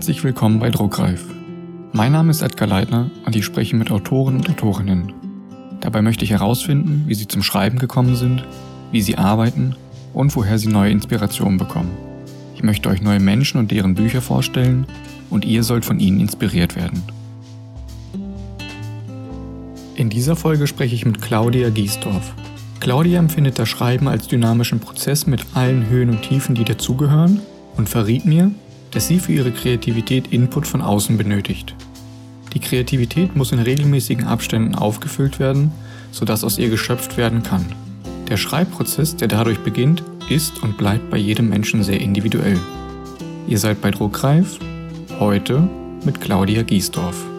Herzlich willkommen bei Druckreif. Mein Name ist Edgar Leitner und ich spreche mit Autoren und Autorinnen. Dabei möchte ich herausfinden, wie sie zum Schreiben gekommen sind, wie sie arbeiten und woher sie neue Inspirationen bekommen. Ich möchte euch neue Menschen und deren Bücher vorstellen und ihr sollt von ihnen inspiriert werden. In dieser Folge spreche ich mit Claudia Giesdorf. Claudia empfindet das Schreiben als dynamischen Prozess mit allen Höhen und Tiefen, die dazugehören und verriet mir, dass sie für ihre Kreativität Input von außen benötigt. Die Kreativität muss in regelmäßigen Abständen aufgefüllt werden, sodass aus ihr geschöpft werden kann. Der Schreibprozess, der dadurch beginnt, ist und bleibt bei jedem Menschen sehr individuell. Ihr seid bei Druckreif, heute mit Claudia Giesdorf.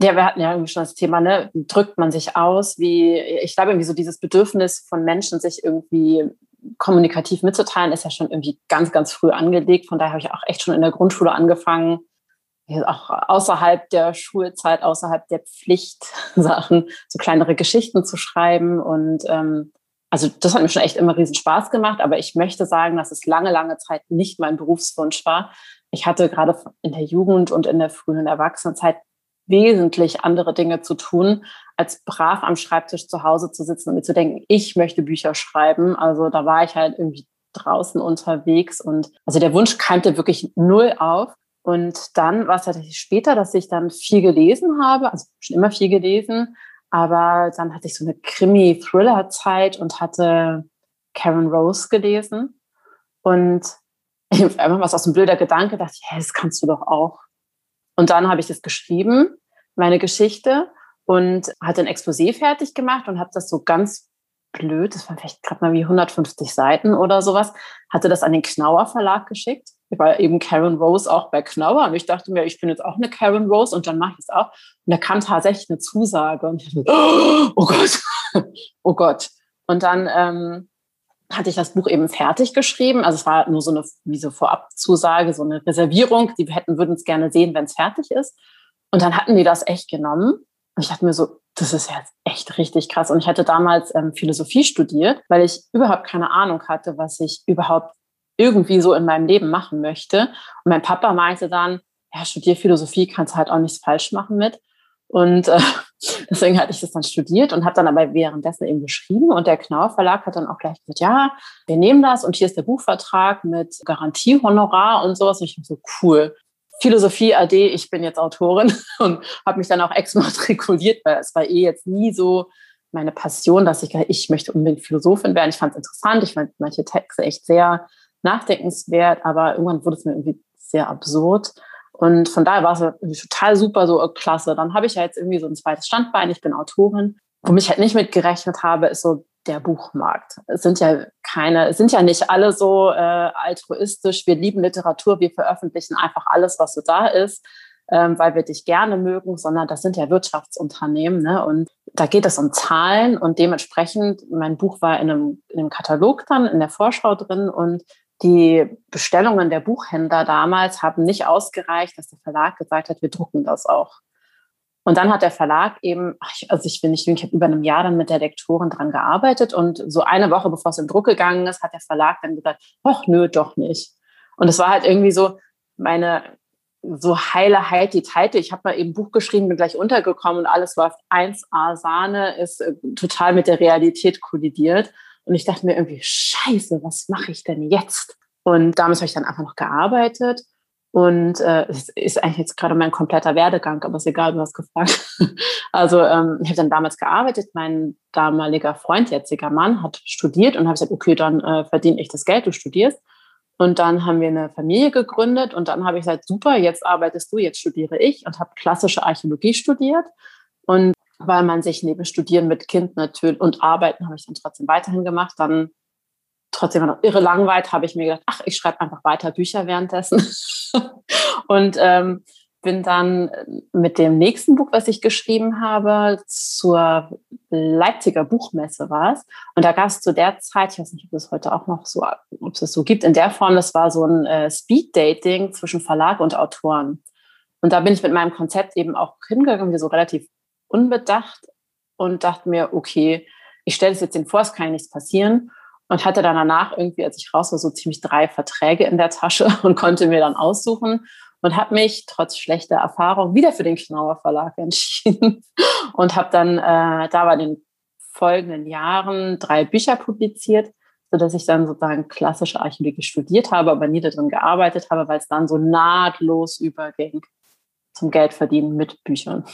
Ja, wir hatten ja irgendwie schon das Thema, ne? Drückt man sich aus? Wie, ich glaube, irgendwie so dieses Bedürfnis von Menschen, sich irgendwie kommunikativ mitzuteilen, ist ja schon irgendwie ganz, ganz früh angelegt. Von daher habe ich auch echt schon in der Grundschule angefangen, auch außerhalb der Schulzeit, außerhalb der Pflichtsachen, so kleinere Geschichten zu schreiben. Und ähm, also das hat mir schon echt immer riesen Spaß gemacht. Aber ich möchte sagen, dass es lange, lange Zeit nicht mein Berufswunsch war. Ich hatte gerade in der Jugend und in der frühen Erwachsenenzeit wesentlich andere Dinge zu tun, als brav am Schreibtisch zu Hause zu sitzen und mir zu denken, ich möchte Bücher schreiben. Also da war ich halt irgendwie draußen unterwegs und also der Wunsch keimte wirklich null auf. Und dann war es tatsächlich später, dass ich dann viel gelesen habe, also schon immer viel gelesen, aber dann hatte ich so eine Krimi-Thriller-Zeit und hatte Karen Rose gelesen. Und einfach was aus dem blöder Gedanke, dachte ich, hey, das kannst du doch auch. Und dann habe ich das geschrieben, meine Geschichte, und hatte ein Exposé fertig gemacht und habe das so ganz blöd, das waren vielleicht gerade mal wie 150 Seiten oder sowas, hatte das an den Knauer Verlag geschickt. Ich war eben Karen Rose auch bei Knauer und ich dachte mir, ich bin jetzt auch eine Karen Rose und dann mache ich es auch. Und da kam tatsächlich eine Zusage und ich dachte, oh Gott, oh Gott. Und dann ähm, hatte ich das Buch eben fertig geschrieben. Also es war nur so eine wie so Vorabzusage, so eine Reservierung. Die hätten würden es gerne sehen, wenn es fertig ist. Und dann hatten die das echt genommen. Und ich dachte mir so, das ist jetzt echt richtig krass. Und ich hatte damals ähm, Philosophie studiert, weil ich überhaupt keine Ahnung hatte, was ich überhaupt irgendwie so in meinem Leben machen möchte. Und mein Papa meinte dann, ja, studier Philosophie, kannst halt auch nichts falsch machen mit. Und äh, deswegen hatte ich das dann studiert und habe dann aber währenddessen eben geschrieben. Und der Knauer Verlag hat dann auch gleich gesagt, ja, wir nehmen das und hier ist der Buchvertrag mit Garantiehonorar und sowas. Und ich so, cool. Philosophie AD, ich bin jetzt Autorin und habe mich dann auch exmatrikuliert, weil es war eh jetzt nie so meine Passion, dass ich ich möchte unbedingt Philosophin werden. Ich fand es interessant, ich fand manche Texte echt sehr nachdenkenswert, aber irgendwann wurde es mir irgendwie sehr absurd. Und von daher war es irgendwie total super, so äh, klasse. Dann habe ich ja jetzt irgendwie so ein zweites Standbein. Ich bin Autorin. Womit ich halt nicht mitgerechnet habe, ist so der Buchmarkt. Es sind ja keine, es sind ja nicht alle so äh, altruistisch. Wir lieben Literatur, wir veröffentlichen einfach alles, was so da ist, ähm, weil wir dich gerne mögen, sondern das sind ja Wirtschaftsunternehmen. Ne? Und da geht es um Zahlen und dementsprechend, mein Buch war in einem, in einem Katalog dann, in der Vorschau drin und die Bestellungen der Buchhändler damals haben nicht ausgereicht, dass der Verlag gesagt hat, wir drucken das auch. Und dann hat der Verlag eben, also ich bin nicht, ich habe über einem Jahr dann mit der Lektorin dran gearbeitet und so eine Woche bevor es in Druck gegangen ist, hat der Verlag dann gesagt, ach nö, doch nicht. Und es war halt irgendwie so meine so heile Heidi Teite. Ich habe mal eben Buch geschrieben, bin gleich untergekommen und alles war 1A Sahne, ist äh, total mit der Realität kollidiert. Und ich dachte mir irgendwie, scheiße, was mache ich denn jetzt? Und damals habe ich dann einfach noch gearbeitet. Und äh, es ist eigentlich jetzt gerade mein kompletter Werdegang, aber ist egal, du hast gefragt. Also ähm, ich habe dann damals gearbeitet. Mein damaliger Freund, jetziger Mann, hat studiert und habe gesagt, okay, dann äh, verdiene ich das Geld, du studierst. Und dann haben wir eine Familie gegründet und dann habe ich gesagt, super, jetzt arbeitest du, jetzt studiere ich und habe klassische Archäologie studiert. Und weil man sich neben Studieren mit Kind natürlich und Arbeiten habe ich dann trotzdem weiterhin gemacht. Dann trotzdem noch irre langweilt, habe ich mir gedacht, ach, ich schreibe einfach weiter Bücher währenddessen. und ähm, bin dann mit dem nächsten Buch, was ich geschrieben habe, zur Leipziger Buchmesse war es. Und da gab es zu der Zeit, ich weiß nicht, ob es heute auch noch so, ob es das so gibt, in der Form, das war so ein äh, Speed-Dating zwischen Verlag und Autoren. Und da bin ich mit meinem Konzept eben auch hingegangen, wie so relativ unbedacht und dachte mir, okay, ich stelle es jetzt den vor, es kann ja nichts passieren. Und hatte dann danach irgendwie, als ich raus war, so ziemlich drei Verträge in der Tasche und konnte mir dann aussuchen und habe mich trotz schlechter Erfahrung wieder für den Knauer Verlag entschieden und habe dann äh, da bei den folgenden Jahren drei Bücher publiziert, sodass ich dann sozusagen klassische Archäologie studiert habe, aber nie darin gearbeitet habe, weil es dann so nahtlos überging zum Geldverdienen mit Büchern.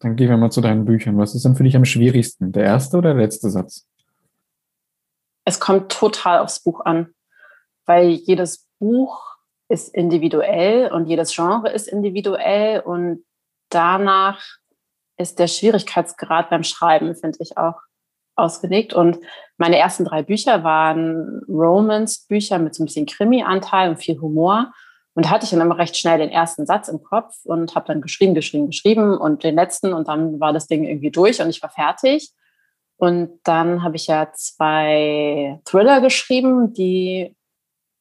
Dann gehen wir mal zu deinen Büchern. Was ist denn für dich am schwierigsten? Der erste oder der letzte Satz? Es kommt total aufs Buch an, weil jedes Buch ist individuell und jedes Genre ist individuell und danach ist der Schwierigkeitsgrad beim Schreiben, finde ich, auch ausgelegt. Und meine ersten drei Bücher waren Romance-Bücher mit so ein bisschen Krimi-Anteil und viel Humor. Und da hatte ich dann immer recht schnell den ersten Satz im Kopf und habe dann geschrieben, geschrieben, geschrieben und den letzten und dann war das Ding irgendwie durch und ich war fertig. Und dann habe ich ja zwei Thriller geschrieben, die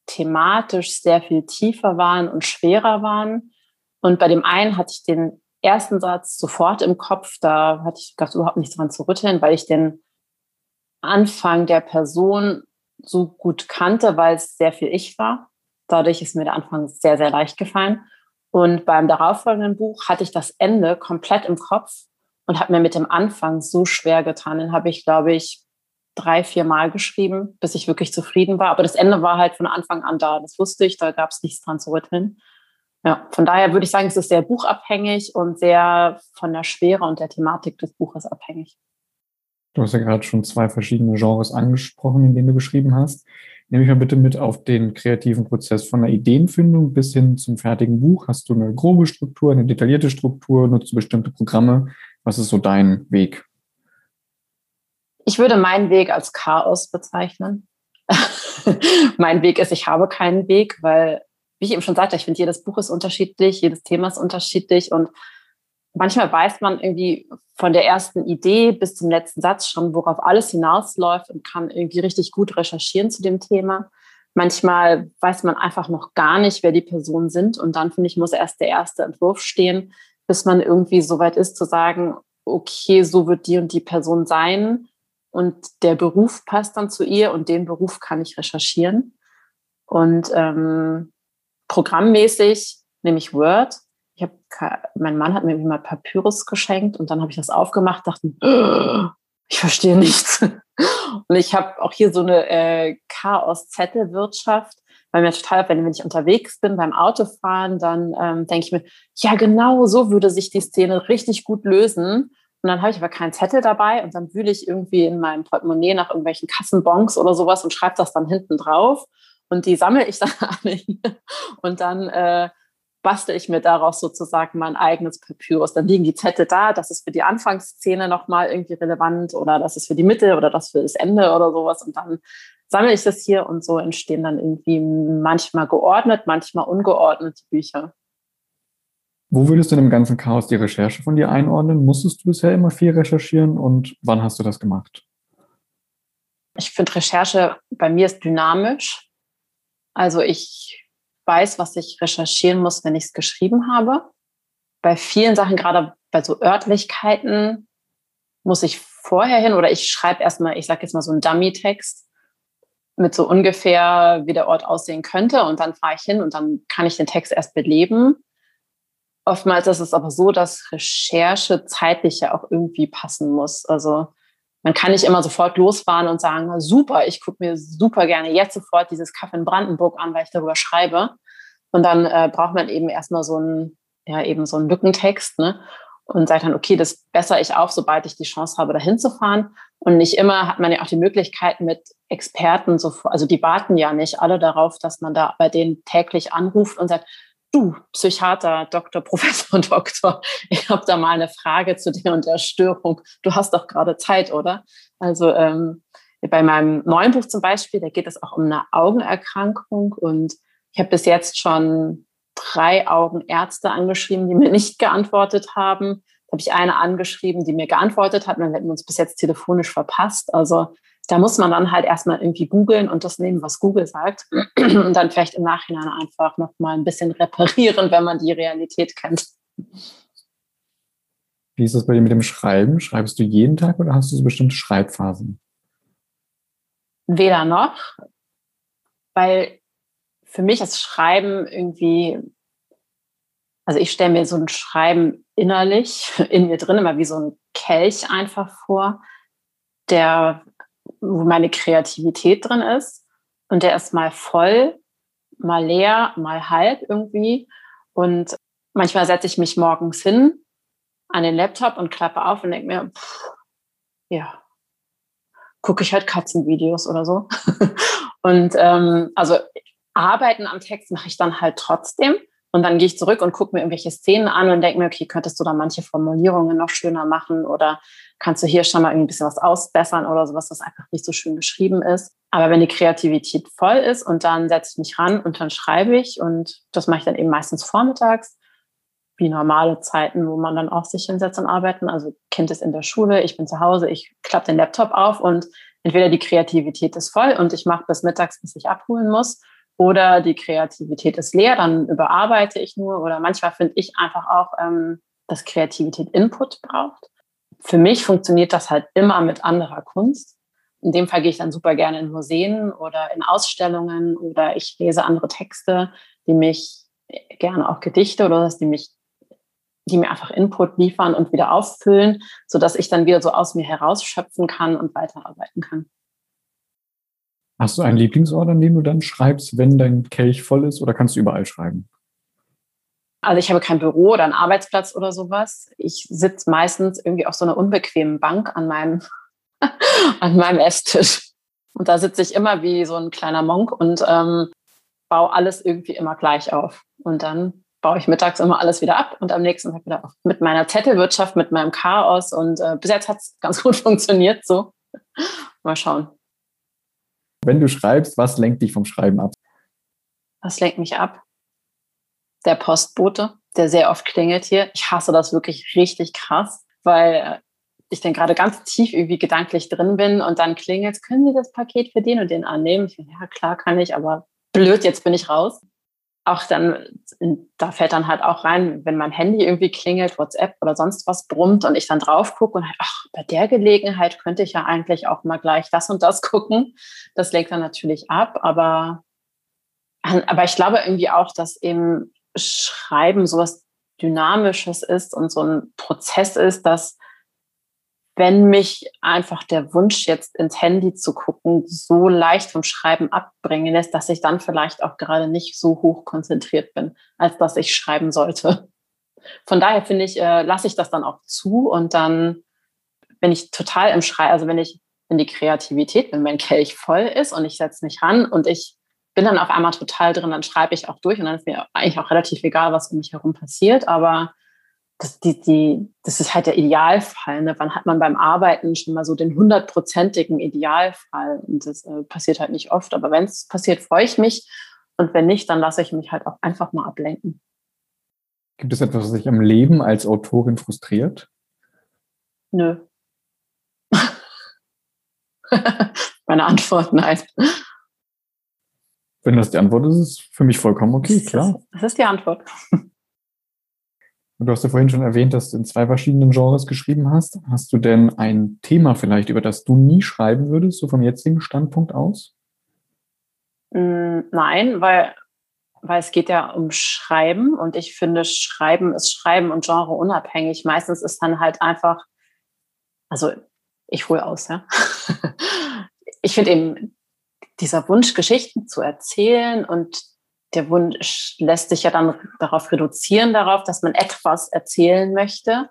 thematisch sehr viel tiefer waren und schwerer waren. Und bei dem einen hatte ich den ersten Satz sofort im Kopf, da hatte ich gar überhaupt nichts dran zu rütteln, weil ich den Anfang der Person so gut kannte, weil es sehr viel ich war. Dadurch ist mir der Anfang sehr, sehr leicht gefallen. Und beim darauffolgenden Buch hatte ich das Ende komplett im Kopf und habe mir mit dem Anfang so schwer getan. Den habe ich, glaube ich, drei, vier Mal geschrieben, bis ich wirklich zufrieden war. Aber das Ende war halt von Anfang an da. Das wusste ich, da gab es nichts dran zu rütteln. Ja, von daher würde ich sagen, es ist sehr buchabhängig und sehr von der Schwere und der Thematik des Buches abhängig. Du hast ja gerade schon zwei verschiedene Genres angesprochen, in denen du geschrieben hast. Nehme ich mal bitte mit auf den kreativen Prozess von der Ideenfindung bis hin zum fertigen Buch. Hast du eine grobe Struktur, eine detaillierte Struktur, nutzt du bestimmte Programme? Was ist so dein Weg? Ich würde meinen Weg als Chaos bezeichnen. mein Weg ist, ich habe keinen Weg, weil, wie ich eben schon sagte, ich finde, jedes Buch ist unterschiedlich, jedes Thema ist unterschiedlich und manchmal weiß man irgendwie von der ersten Idee bis zum letzten Satz schon, worauf alles hinausläuft und kann irgendwie richtig gut recherchieren zu dem Thema. Manchmal weiß man einfach noch gar nicht, wer die Personen sind. Und dann, finde ich, muss erst der erste Entwurf stehen, bis man irgendwie so weit ist zu sagen, okay, so wird die und die Person sein. Und der Beruf passt dann zu ihr und den Beruf kann ich recherchieren. Und ähm, programmmäßig nehme ich Word mein Mann hat mir mal Papyrus geschenkt und dann habe ich das aufgemacht, dachte, ich verstehe nichts. Und ich habe auch hier so eine äh, Chaos-Zettelwirtschaft, weil mir total, wenn, wenn ich unterwegs bin beim Autofahren, dann ähm, denke ich mir, ja genau so würde sich die Szene richtig gut lösen. Und dann habe ich aber keinen Zettel dabei und dann wühle ich irgendwie in meinem Portemonnaie nach irgendwelchen Kassenbons oder sowas und schreibe das dann hinten drauf. Und die sammle ich dann alle. Und dann äh, bastel ich mir daraus sozusagen mein eigenes Papyrus. Dann liegen die Zettel da, das ist für die Anfangsszene nochmal irgendwie relevant oder das ist für die Mitte oder das für das Ende oder sowas. Und dann sammle ich das hier und so entstehen dann irgendwie manchmal geordnet, manchmal ungeordnet Bücher. Wo würdest du in dem ganzen Chaos die Recherche von dir einordnen? Musstest du bisher immer viel recherchieren und wann hast du das gemacht? Ich finde Recherche bei mir ist dynamisch. Also ich weiß, was ich recherchieren muss, wenn ich es geschrieben habe. Bei vielen Sachen, gerade bei so Örtlichkeiten, muss ich vorher hin oder ich schreibe erstmal, ich sage jetzt mal so einen Dummy-Text mit so ungefähr, wie der Ort aussehen könnte und dann fahre ich hin und dann kann ich den Text erst beleben. Oftmals ist es aber so, dass Recherche zeitlich ja auch irgendwie passen muss. Also man kann nicht immer sofort losfahren und sagen, super, ich gucke mir super gerne jetzt sofort dieses Kaffee in Brandenburg an, weil ich darüber schreibe. Und dann äh, braucht man eben erstmal so einen, ja, eben so einen Lückentext, ne? Und sagt dann, okay, das bessere ich auf, sobald ich die Chance habe, dahin zu fahren. Und nicht immer hat man ja auch die Möglichkeit mit Experten, so, also die warten ja nicht alle darauf, dass man da bei denen täglich anruft und sagt, du Psychiater, Doktor, Professor, Doktor, ich habe da mal eine Frage zu dir und der Störung. Du hast doch gerade Zeit, oder? Also ähm, bei meinem neuen Buch zum Beispiel, da geht es auch um eine Augenerkrankung und ich habe bis jetzt schon drei Augenärzte angeschrieben, die mir nicht geantwortet haben. Habe ich eine angeschrieben, die mir geantwortet hat. Wir hätten uns bis jetzt telefonisch verpasst. Also da muss man dann halt erstmal irgendwie googeln und das nehmen, was Google sagt. Und dann vielleicht im Nachhinein einfach nochmal ein bisschen reparieren, wenn man die Realität kennt. Wie ist das bei dir mit dem Schreiben? Schreibst du jeden Tag oder hast du so bestimmte Schreibphasen? Weder noch, weil für mich ist Schreiben irgendwie, also ich stelle mir so ein Schreiben innerlich in mir drin immer wie so ein Kelch einfach vor, der, wo meine Kreativität drin ist. Und der ist mal voll, mal leer, mal halb irgendwie. Und manchmal setze ich mich morgens hin an den Laptop und klappe auf und denke mir, pff, ja, gucke ich halt Katzenvideos oder so. und ähm, also arbeiten am Text mache ich dann halt trotzdem. Und dann gehe ich zurück und gucke mir irgendwelche Szenen an und denke mir, okay, könntest du da manche Formulierungen noch schöner machen oder kannst du hier schon mal irgendwie ein bisschen was ausbessern oder sowas, was einfach nicht so schön geschrieben ist. Aber wenn die Kreativität voll ist und dann setze ich mich ran und dann schreibe ich und das mache ich dann eben meistens vormittags, wie normale Zeiten, wo man dann auch sich hinsetzt und arbeiten. Also Kind ist in der Schule, ich bin zu Hause, ich klappe den Laptop auf und entweder die Kreativität ist voll und ich mache bis mittags, bis ich abholen muss oder die Kreativität ist leer, dann überarbeite ich nur. Oder manchmal finde ich einfach auch, ähm, dass Kreativität Input braucht. Für mich funktioniert das halt immer mit anderer Kunst. In dem Fall gehe ich dann super gerne in Museen oder in Ausstellungen oder ich lese andere Texte, die mich gerne auch Gedichte oder das, die mich, die mir einfach Input liefern und wieder auffüllen, sodass ich dann wieder so aus mir herausschöpfen kann und weiterarbeiten kann. Hast du einen Lieblingsort, an dem du dann schreibst, wenn dein Kelch voll ist, oder kannst du überall schreiben? Also ich habe kein Büro oder einen Arbeitsplatz oder sowas. Ich sitze meistens irgendwie auf so einer unbequemen Bank an meinem, an meinem Esstisch. Und da sitze ich immer wie so ein kleiner Monk und ähm, baue alles irgendwie immer gleich auf. Und dann baue ich mittags immer alles wieder ab und am nächsten Tag wieder auf. Mit meiner Zettelwirtschaft, mit meinem Chaos. Und äh, bis jetzt hat es ganz gut funktioniert so. Mal schauen. Wenn du schreibst, was lenkt dich vom Schreiben ab? Was lenkt mich ab? Der Postbote, der sehr oft klingelt hier. Ich hasse das wirklich richtig krass, weil äh, ich dann gerade ganz tief irgendwie gedanklich drin bin und dann klingelt, können Sie das Paket für den und den annehmen? Ich ja, klar kann ich, aber blöd, jetzt bin ich raus auch dann, da fällt dann halt auch rein, wenn mein Handy irgendwie klingelt, WhatsApp oder sonst was brummt und ich dann drauf gucke und halt, ach, bei der Gelegenheit könnte ich ja eigentlich auch mal gleich das und das gucken. Das lenkt dann natürlich ab, aber, aber ich glaube irgendwie auch, dass eben Schreiben sowas Dynamisches ist und so ein Prozess ist, dass wenn mich einfach der Wunsch, jetzt ins Handy zu gucken, so leicht vom Schreiben abbringen lässt, dass ich dann vielleicht auch gerade nicht so hoch konzentriert bin, als dass ich schreiben sollte. Von daher finde ich, äh, lasse ich das dann auch zu und dann, wenn ich total im Schrei, also wenn ich, wenn die Kreativität, wenn mein Kelch voll ist und ich setze mich ran und ich bin dann auf einmal total drin, dann schreibe ich auch durch und dann ist mir eigentlich auch relativ egal, was um mich herum passiert, aber das, die, die, das ist halt der Idealfall. Ne? Wann hat man beim Arbeiten schon mal so den hundertprozentigen Idealfall? Und das äh, passiert halt nicht oft. Aber wenn es passiert, freue ich mich. Und wenn nicht, dann lasse ich mich halt auch einfach mal ablenken. Gibt es etwas, was sich am Leben als Autorin frustriert? Nö. Meine Antwort, nein. Wenn das die Antwort ist, ist es für mich vollkommen okay, das klar. Ist, das ist die Antwort. Du hast ja vorhin schon erwähnt, dass du in zwei verschiedenen Genres geschrieben hast. Hast du denn ein Thema vielleicht, über das du nie schreiben würdest, so vom jetzigen Standpunkt aus? Mm, nein, weil, weil es geht ja um Schreiben und ich finde, Schreiben ist Schreiben und Genre unabhängig. Meistens ist dann halt einfach, also ich hole aus, ja. ich finde eben dieser Wunsch, Geschichten zu erzählen und der Wunsch lässt sich ja dann darauf reduzieren, darauf, dass man etwas erzählen möchte.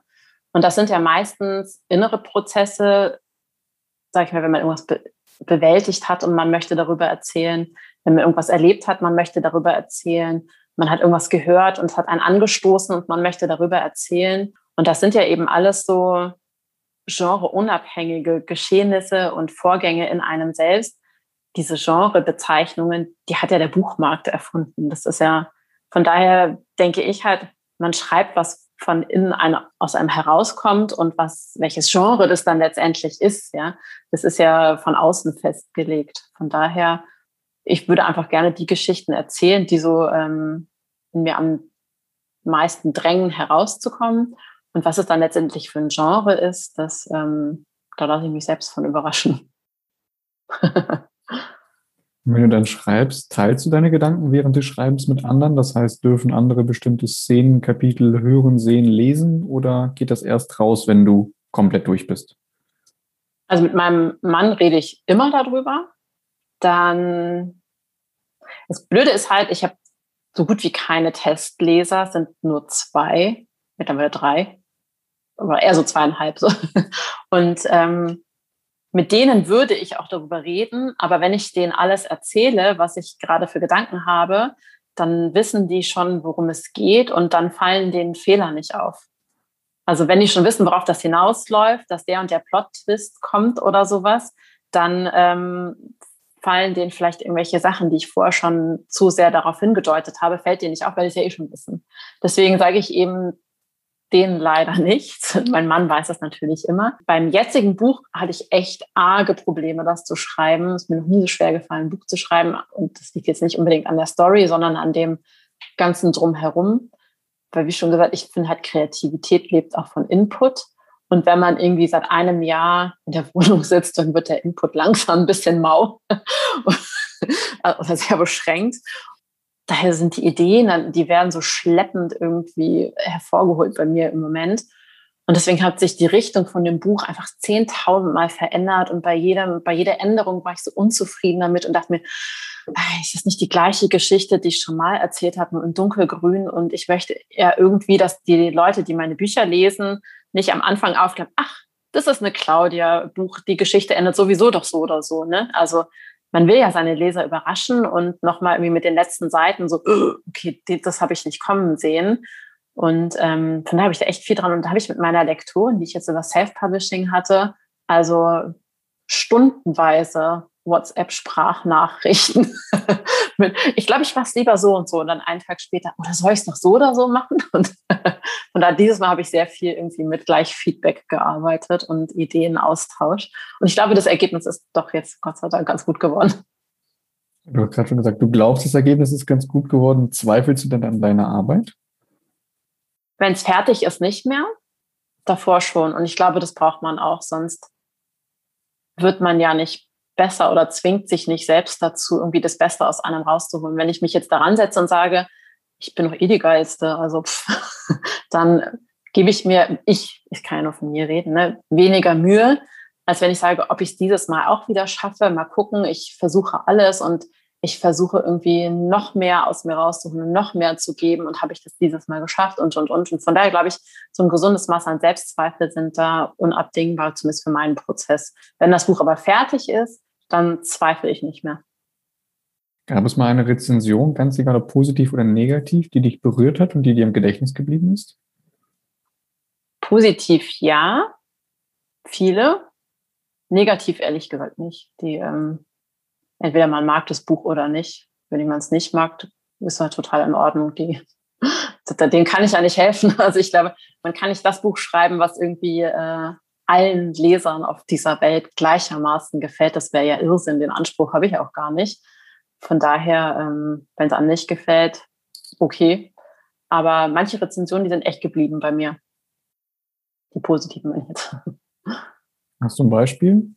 Und das sind ja meistens innere Prozesse, sag ich mal, wenn man irgendwas be bewältigt hat und man möchte darüber erzählen, wenn man irgendwas erlebt hat, man möchte darüber erzählen, man hat irgendwas gehört und es hat einen angestoßen und man möchte darüber erzählen. Und das sind ja eben alles so genreunabhängige Geschehnisse und Vorgänge in einem selbst, diese Genrebezeichnungen, die hat ja der Buchmarkt erfunden. Das ist ja, von daher denke ich halt, man schreibt, was von innen eine, aus einem herauskommt und was, welches Genre das dann letztendlich ist, ja. Das ist ja von außen festgelegt. Von daher, ich würde einfach gerne die Geschichten erzählen, die so ähm, in mir am meisten drängen, herauszukommen. Und was es dann letztendlich für ein Genre ist, das, ähm, da lasse ich mich selbst von überraschen. Wenn du dann schreibst, teilst du deine Gedanken während des Schreibens mit anderen? Das heißt, dürfen andere bestimmte Szenen, Kapitel hören, sehen, lesen oder geht das erst raus, wenn du komplett durch bist? Also mit meinem Mann rede ich immer darüber. Dann, das Blöde ist halt, ich habe so gut wie keine Testleser, sind nur zwei, mittlerweile drei, aber eher so zweieinhalb. So. Und ähm, mit denen würde ich auch darüber reden, aber wenn ich denen alles erzähle, was ich gerade für Gedanken habe, dann wissen die schon, worum es geht und dann fallen denen Fehler nicht auf. Also wenn die schon wissen, worauf das hinausläuft, dass der und der Plot-Twist kommt oder sowas, dann ähm, fallen denen vielleicht irgendwelche Sachen, die ich vorher schon zu sehr darauf hingedeutet habe, fällt denen nicht auf, weil sie es ja eh schon wissen. Deswegen sage ich eben, denen leider nichts. Mein Mann weiß das natürlich immer. Beim jetzigen Buch hatte ich echt arge Probleme, das zu schreiben. Es ist mir noch nie so schwer gefallen, ein Buch zu schreiben. Und das liegt jetzt nicht unbedingt an der Story, sondern an dem ganzen Drumherum. Weil, wie schon gesagt, ich finde halt, Kreativität lebt auch von Input. Und wenn man irgendwie seit einem Jahr in der Wohnung sitzt, dann wird der Input langsam ein bisschen mau oder sehr beschränkt daher sind die Ideen, die werden so schleppend irgendwie hervorgeholt bei mir im Moment. Und deswegen hat sich die Richtung von dem Buch einfach zehntausendmal verändert. Und bei, jedem, bei jeder Änderung war ich so unzufrieden damit und dachte mir, ist das nicht die gleiche Geschichte, die ich schon mal erzählt habe, nur in dunkelgrün? Und ich möchte eher irgendwie, dass die Leute, die meine Bücher lesen, nicht am Anfang aufklappen, ach, das ist eine Claudia-Buch, die Geschichte endet sowieso doch so oder so. Ne? Also man will ja seine Leser überraschen und nochmal irgendwie mit den letzten Seiten so, okay, das habe ich nicht kommen sehen. Und ähm, von da habe ich da echt viel dran. Und da habe ich mit meiner Lektorin, die ich jetzt über Self-Publishing hatte, also stundenweise WhatsApp-Sprachnachrichten. ich glaube, ich mache es lieber so und so. Und dann einen Tag später, oder soll ich es noch so oder so machen? Und von da dieses Mal habe ich sehr viel irgendwie mit gleich Feedback gearbeitet und Ideenaustausch. Und ich glaube, das Ergebnis ist doch jetzt Gott sei Dank ganz gut geworden. Du hast gerade schon gesagt, du glaubst, das Ergebnis ist ganz gut geworden. Zweifelst du denn an deiner Arbeit? Wenn es fertig ist, nicht mehr. Davor schon. Und ich glaube, das braucht man auch, sonst wird man ja nicht besser oder zwingt sich nicht selbst dazu, irgendwie das Beste aus einem rauszuholen. Wenn ich mich jetzt daran setze und sage, ich bin doch eh die Geilste, also pff, dann gebe ich mir, ich, ich kann ja nur von mir reden, ne, weniger Mühe, als wenn ich sage, ob ich es dieses Mal auch wieder schaffe. Mal gucken, ich versuche alles und ich versuche irgendwie noch mehr aus mir rauszuholen, noch mehr zu geben und habe ich das dieses Mal geschafft und, und, und. Und von daher glaube ich, so ein gesundes Maß an Selbstzweifel sind da unabdingbar, zumindest für meinen Prozess. Wenn das Buch aber fertig ist, dann zweifle ich nicht mehr. Gab es mal eine Rezension, ganz egal ob positiv oder negativ, die dich berührt hat und die dir im Gedächtnis geblieben ist? Positiv ja, viele. Negativ ehrlich gesagt nicht. Die, ähm, entweder man mag das Buch oder nicht. Wenn man es nicht mag, ist halt total in Ordnung. Die, denen kann ich ja nicht helfen. Also ich glaube, man kann nicht das Buch schreiben, was irgendwie äh, allen Lesern auf dieser Welt gleichermaßen gefällt. Das wäre ja Irrsinn. Den Anspruch habe ich auch gar nicht. Von daher, ähm, wenn es einem nicht gefällt, okay. Aber manche Rezensionen, die sind echt geblieben bei mir. Die positiven meine ich jetzt. Hast du ein Beispiel?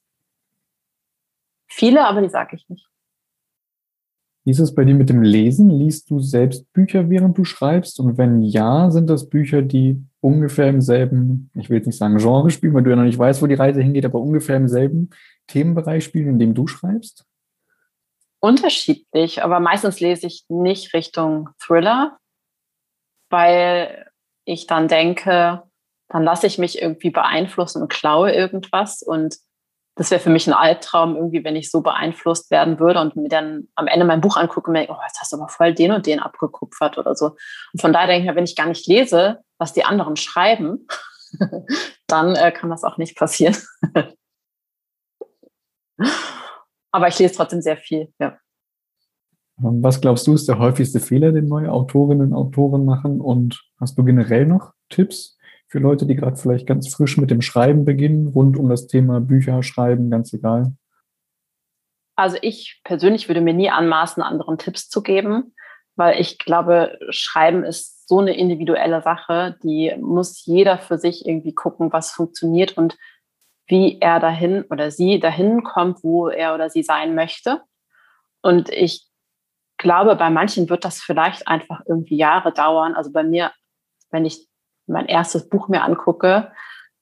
Viele, aber die sage ich nicht. Wie ist es bei dir mit dem Lesen? Liest du selbst Bücher, während du schreibst? Und wenn ja, sind das Bücher, die ungefähr im selben, ich will jetzt nicht sagen Genre spielen, weil du ja noch nicht weißt, wo die Reise hingeht, aber ungefähr im selben Themenbereich spielen, in dem du schreibst? Unterschiedlich, aber meistens lese ich nicht Richtung Thriller, weil ich dann denke, dann lasse ich mich irgendwie beeinflussen und klaue irgendwas und das wäre für mich ein Albtraum, irgendwie, wenn ich so beeinflusst werden würde und mir dann am Ende mein Buch angucke und mir denke, oh, jetzt hast du aber voll den und den abgekupfert oder so. Und von daher denke ich mir, wenn ich gar nicht lese, was die anderen schreiben, dann äh, kann das auch nicht passieren. aber ich lese trotzdem sehr viel, ja. Was glaubst du, ist der häufigste Fehler, den neue Autorinnen und Autoren machen? Und hast du generell noch Tipps, für Leute, die gerade vielleicht ganz frisch mit dem Schreiben beginnen, rund um das Thema Bücher schreiben, ganz egal? Also ich persönlich würde mir nie anmaßen, anderen Tipps zu geben, weil ich glaube, Schreiben ist so eine individuelle Sache, die muss jeder für sich irgendwie gucken, was funktioniert und wie er dahin oder sie dahin kommt, wo er oder sie sein möchte. Und ich glaube, bei manchen wird das vielleicht einfach irgendwie Jahre dauern. Also bei mir, wenn ich mein erstes Buch mir angucke,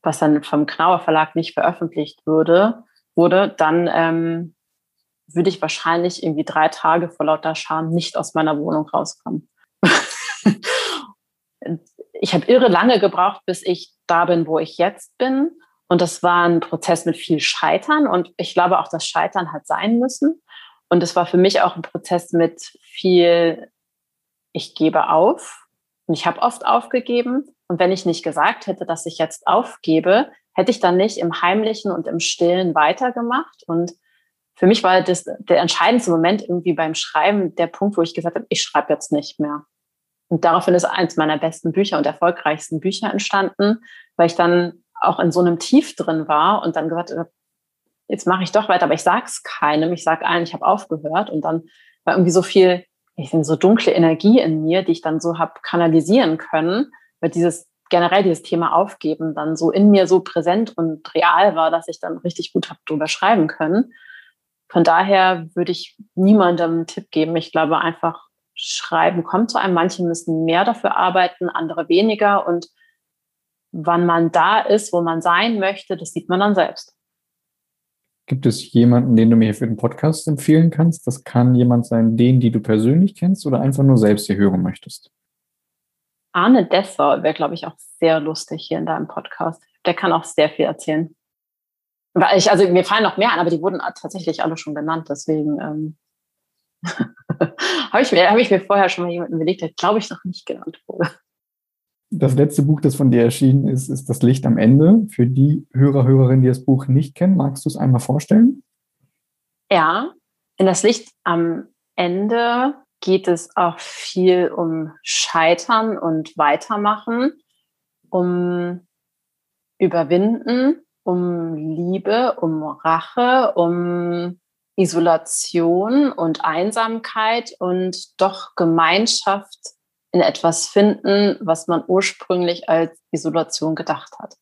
was dann vom Knauer Verlag nicht veröffentlicht würde, wurde, dann ähm, würde ich wahrscheinlich irgendwie drei Tage vor lauter Scham nicht aus meiner Wohnung rauskommen. ich habe irre lange gebraucht, bis ich da bin, wo ich jetzt bin. Und das war ein Prozess mit viel Scheitern. Und ich glaube auch, das Scheitern hat sein müssen. Und es war für mich auch ein Prozess mit viel, ich gebe auf. Und ich habe oft aufgegeben. Und wenn ich nicht gesagt hätte, dass ich jetzt aufgebe, hätte ich dann nicht im Heimlichen und im Stillen weitergemacht. Und für mich war das der entscheidendste Moment irgendwie beim Schreiben der Punkt, wo ich gesagt habe, ich schreibe jetzt nicht mehr. Und daraufhin ist eins meiner besten Bücher und erfolgreichsten Bücher entstanden, weil ich dann auch in so einem Tief drin war und dann gesagt habe, jetzt mache ich doch weiter, aber ich sage es keinem. Ich sage allen, ich habe aufgehört und dann war irgendwie so viel, ich finde, so dunkle Energie in mir, die ich dann so habe kanalisieren können, weil dieses generell dieses Thema Aufgeben dann so in mir so präsent und real war, dass ich dann richtig gut habe drüber schreiben können. Von daher würde ich niemandem einen Tipp geben. Ich glaube einfach, Schreiben kommt zu einem. Manche müssen mehr dafür arbeiten, andere weniger. Und wann man da ist, wo man sein möchte, das sieht man dann selbst. Gibt es jemanden, den du mir für den Podcast empfehlen kannst? Das kann jemand sein, den, die du persönlich kennst oder einfach nur selbst hier hören möchtest. Arne Desser wäre, glaube ich, auch sehr lustig hier in deinem Podcast. Der kann auch sehr viel erzählen. Weil ich, also mir fallen noch mehr an, aber die wurden tatsächlich alle schon genannt. Deswegen ähm, habe ich, mir, hab ich mir vorher schon mal jemanden überlegt, der, glaube ich, noch nicht genannt wurde. Das letzte Buch, das von dir erschienen ist, ist Das Licht am Ende. Für die Hörer, Hörerinnen, die das Buch nicht kennen, magst du es einmal vorstellen? Ja, in Das Licht am Ende geht es auch viel um Scheitern und Weitermachen, um Überwinden, um Liebe, um Rache, um Isolation und Einsamkeit und doch Gemeinschaft in etwas finden, was man ursprünglich als Isolation gedacht hat.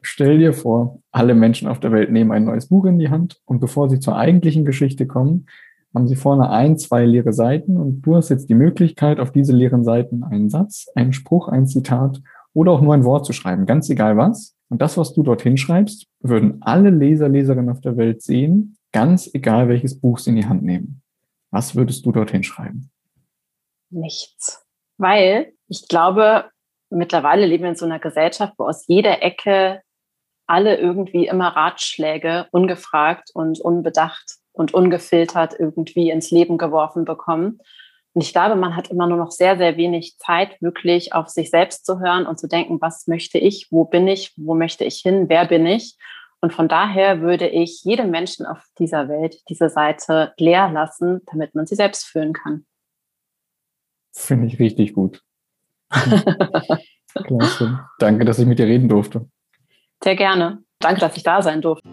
Stell dir vor, alle Menschen auf der Welt nehmen ein neues Buch in die Hand und bevor sie zur eigentlichen Geschichte kommen, haben sie vorne ein, zwei leere Seiten und du hast jetzt die Möglichkeit, auf diese leeren Seiten einen Satz, einen Spruch, ein Zitat oder auch nur ein Wort zu schreiben, ganz egal was. Und das, was du dorthin schreibst, würden alle Leser, Leserinnen auf der Welt sehen, ganz egal welches Buch sie in die Hand nehmen. Was würdest du dorthin schreiben? Nichts weil ich glaube, mittlerweile leben wir in so einer Gesellschaft, wo aus jeder Ecke alle irgendwie immer Ratschläge ungefragt und unbedacht und ungefiltert irgendwie ins Leben geworfen bekommen. Und ich glaube, man hat immer nur noch sehr, sehr wenig Zeit, wirklich auf sich selbst zu hören und zu denken, was möchte ich, wo bin ich, wo möchte ich hin, wer bin ich. Und von daher würde ich jedem Menschen auf dieser Welt diese Seite leer lassen, damit man sie selbst fühlen kann. Finde ich richtig gut. Klasse. Danke, dass ich mit dir reden durfte. Sehr gerne. Danke, dass ich da sein durfte.